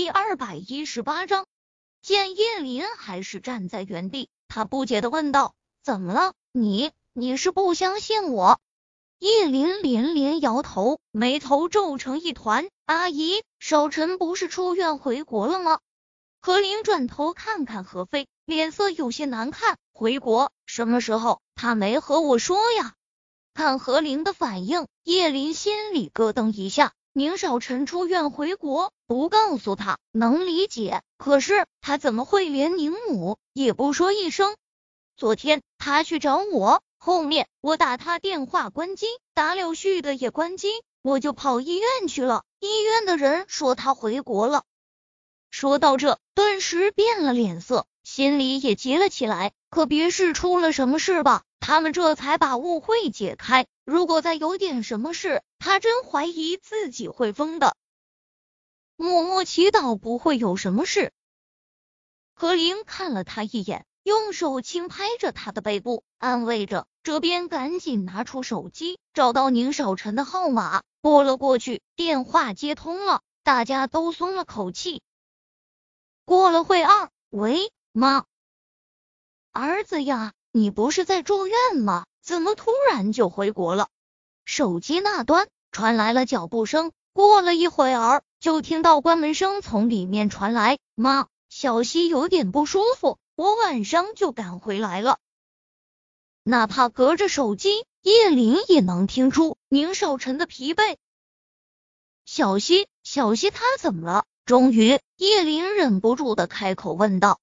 第二百一十八章，见叶林还是站在原地，他不解的问道：“怎么了？你你是不相信我？”叶林连连摇头，眉头皱成一团。阿姨，少晨不是出院回国了吗？何林转头看看何飞，脸色有些难看。回国？什么时候？他没和我说呀。看何林的反应，叶林心里咯噔一下。宁少臣出院回国，不告诉他能理解，可是他怎么会连宁母也不说一声？昨天他去找我，后面我打他电话关机，打柳絮的也关机，我就跑医院去了。医院的人说他回国了。说到这，顿时变了脸色，心里也急了起来。可别是出了什么事吧？他们这才把误会解开。如果再有点什么事，他真怀疑自己会疯的。默默祈祷不会有什么事。何林看了他一眼，用手轻拍着他的背部，安慰着。这边赶紧拿出手机，找到宁少臣的号码，拨了过去。电话接通了，大家都松了口气。过了会儿，喂，妈，儿子呀，你不是在住院吗？怎么突然就回国了？手机那端传来了脚步声，过了一会儿，就听到关门声从里面传来。妈，小溪有点不舒服，我晚上就赶回来了。哪怕隔着手机，叶林也能听出宁少臣的疲惫。小溪，小溪，他怎么了？终于，叶林忍不住的开口问道。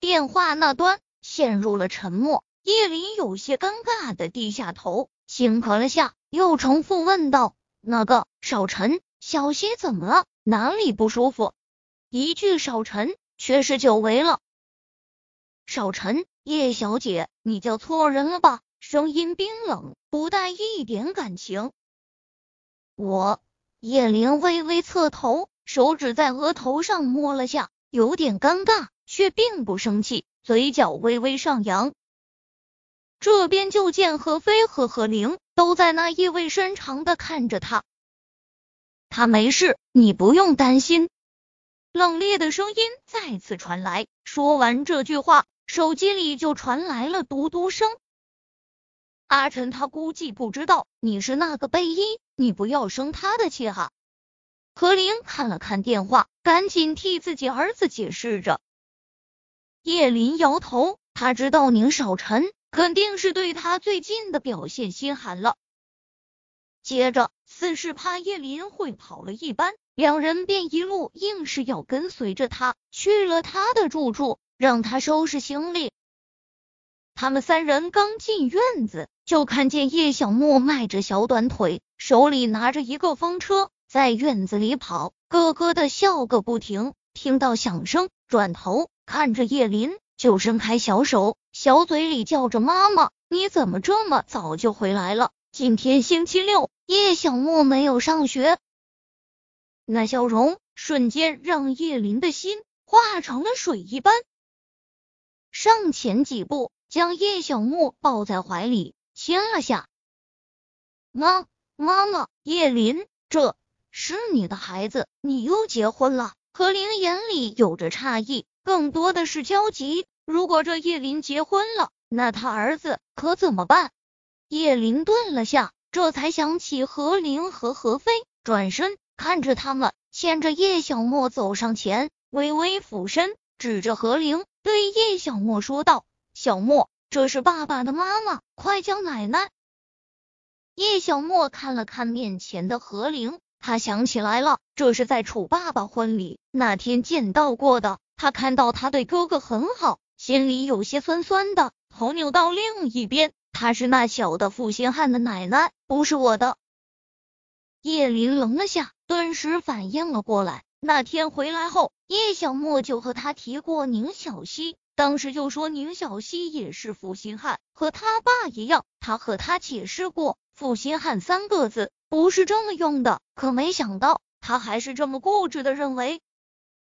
电话那端陷入了沉默。叶林有些尴尬的低下头，轻咳了下，又重复问道：“那个少晨，小溪怎么了？哪里不舒服？”一句少晨却是久违了。少晨，叶小姐，你叫错人了吧？声音冰冷，不带一点感情。我叶林微微侧头，手指在额头上摸了下，有点尴尬，却并不生气，嘴角微微上扬。这边就见何飞和何灵都在那意味深长的看着他。他没事，你不用担心。冷冽的声音再次传来。说完这句话，手机里就传来了嘟嘟声。阿晨他估计不知道你是那个贝依，你不要生他的气哈。何灵看了看电话，赶紧替自己儿子解释着。叶林摇头，他知道宁少臣。肯定是对他最近的表现心寒了。接着，似是怕叶林会跑了一般，两人便一路硬是要跟随着他去了他的住处，让他收拾行李。他们三人刚进院子，就看见叶小莫迈着小短腿，手里拿着一个风车，在院子里跑，咯咯的笑个不停。听到响声，转头看着叶林。就伸开小手，小嘴里叫着：“妈妈，你怎么这么早就回来了？”今天星期六，叶小莫没有上学，那笑容瞬间让叶林的心化成了水一般。上前几步，将叶小莫抱在怀里，亲了下。妈，妈妈，叶林，这是你的孩子，你又结婚了。何玲眼里有着诧异。更多的是焦急。如果这叶林结婚了，那他儿子可怎么办？叶林顿了下，这才想起何林和何飞，转身看着他们，牵着叶小莫走上前，微微俯身，指着何玲，对叶小莫说道：“小莫，这是爸爸的妈妈，快叫奶奶。”叶小莫看了看面前的何玲，他想起来了，这是在楚爸爸婚礼那天见到过的。他看到他对哥哥很好，心里有些酸酸的。头扭到另一边，他是那小的负心汉的奶奶，不是我的。叶林愣了下，顿时反应了过来。那天回来后，叶小莫就和他提过宁小溪，当时就说宁小溪也是负心汉，和他爸一样。他和他解释过，负心汉三个字不是这么用的，可没想到他还是这么固执的认为。